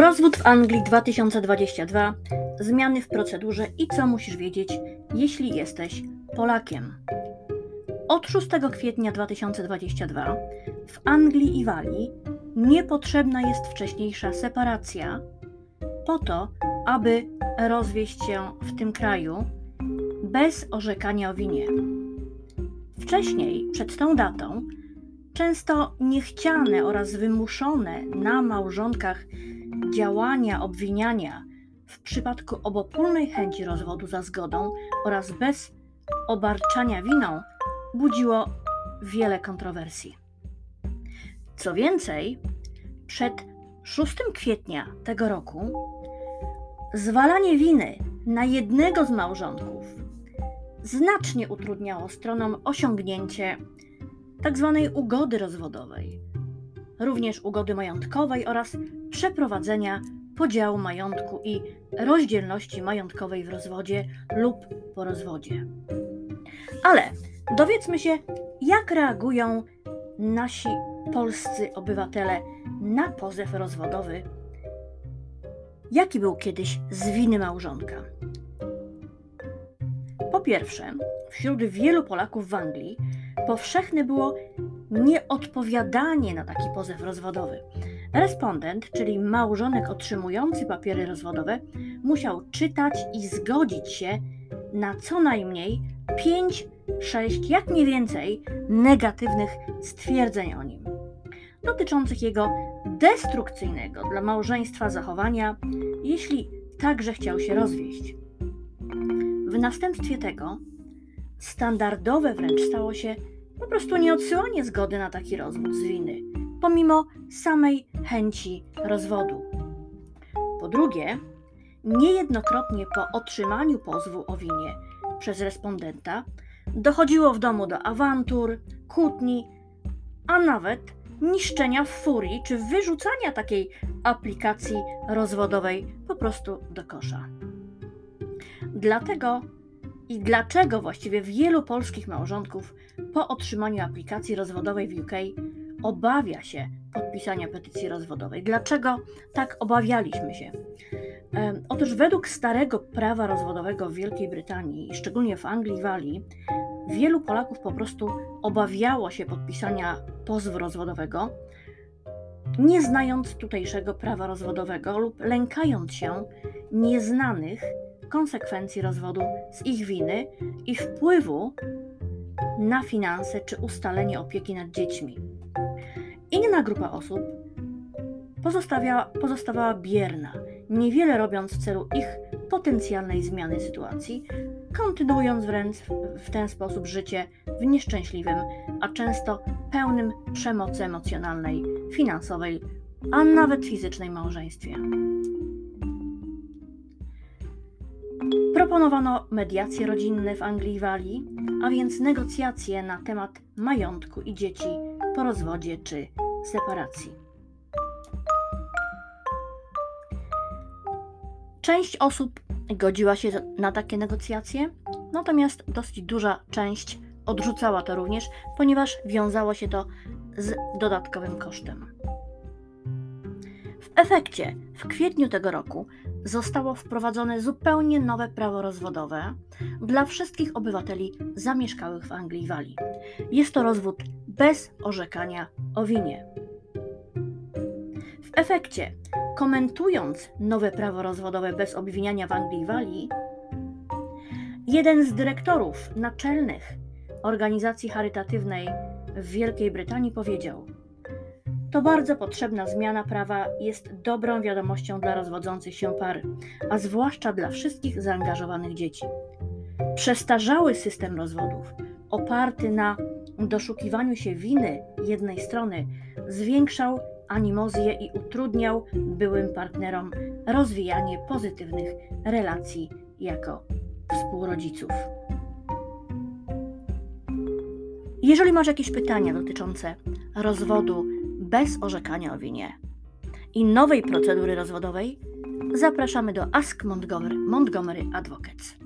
Rozwód w Anglii 2022. Zmiany w procedurze i co musisz wiedzieć, jeśli jesteś Polakiem. Od 6 kwietnia 2022 w Anglii i Walii niepotrzebna jest wcześniejsza separacja po to, aby rozwieść się w tym kraju bez orzekania o winie. Wcześniej, przed tą datą, często niechciane oraz wymuszone na małżonkach działania obwiniania w przypadku obopólnej chęci rozwodu za zgodą oraz bez obarczania winą budziło wiele kontrowersji. Co więcej, przed 6 kwietnia tego roku zwalanie winy na jednego z małżonków znacznie utrudniało stronom osiągnięcie tzw. Tak ugody rozwodowej, również ugody majątkowej oraz przeprowadzenia podziału majątku i rozdzielności majątkowej w rozwodzie lub po rozwodzie. Ale dowiedzmy się, jak reagują nasi polscy obywatele na pozew rozwodowy. Jaki był kiedyś z winy małżonka? Po pierwsze, wśród wielu Polaków w Anglii powszechne było nieodpowiadanie na taki pozew rozwodowy. Respondent, czyli małżonek otrzymujący papiery rozwodowe, musiał czytać i zgodzić się na co najmniej 5, 6, jak nie więcej, negatywnych stwierdzeń o nim, dotyczących jego destrukcyjnego dla małżeństwa zachowania, jeśli także chciał się rozwieść. W następstwie tego standardowe wręcz stało się prostu nieodsyłanie zgody na taki rozwód z winy, pomimo samej chęci rozwodu. Po drugie, niejednokrotnie po otrzymaniu pozwu o winie przez respondenta dochodziło w domu do awantur, kłótni, a nawet niszczenia w furii czy wyrzucania takiej aplikacji rozwodowej po prostu do kosza. Dlatego i dlaczego właściwie wielu polskich małżonków po otrzymaniu aplikacji rozwodowej w UK obawia się podpisania petycji rozwodowej. Dlaczego tak obawialiśmy się? Otóż według starego prawa rozwodowego w Wielkiej Brytanii, szczególnie w Anglii i Walii, wielu Polaków po prostu obawiało się podpisania pozwu rozwodowego, nie znając tutejszego prawa rozwodowego lub lękając się nieznanych konsekwencji rozwodu z ich winy i wpływu na finanse czy ustalenie opieki nad dziećmi. Inna grupa osób pozostawała bierna, niewiele robiąc w celu ich potencjalnej zmiany sytuacji, kontynuując wręcz w ten sposób życie w nieszczęśliwym, a często pełnym przemocy emocjonalnej, finansowej, a nawet fizycznej małżeństwie. Proponowano mediacje rodzinne w Anglii i Walii, a więc negocjacje na temat majątku i dzieci po rozwodzie czy separacji. Część osób godziła się na takie negocjacje, natomiast dosyć duża część odrzucała to również, ponieważ wiązało się to z dodatkowym kosztem. W efekcie w kwietniu tego roku zostało wprowadzone zupełnie nowe prawo rozwodowe dla wszystkich obywateli zamieszkałych w Anglii i Walii. Jest to rozwód bez orzekania o winie. W efekcie, komentując nowe prawo rozwodowe bez obwiniania w Anglii i Walii, jeden z dyrektorów naczelnych organizacji charytatywnej w Wielkiej Brytanii powiedział: to bardzo potrzebna zmiana prawa jest dobrą wiadomością dla rozwodzących się par, a zwłaszcza dla wszystkich zaangażowanych dzieci. Przestarzały system rozwodów, oparty na doszukiwaniu się winy jednej strony, zwiększał animozję i utrudniał byłym partnerom rozwijanie pozytywnych relacji jako współrodziców. Jeżeli masz jakieś pytania dotyczące rozwodu, bez orzekania o winie. I nowej procedury rozwodowej zapraszamy do Ask Montgomery, Montgomery Advocates.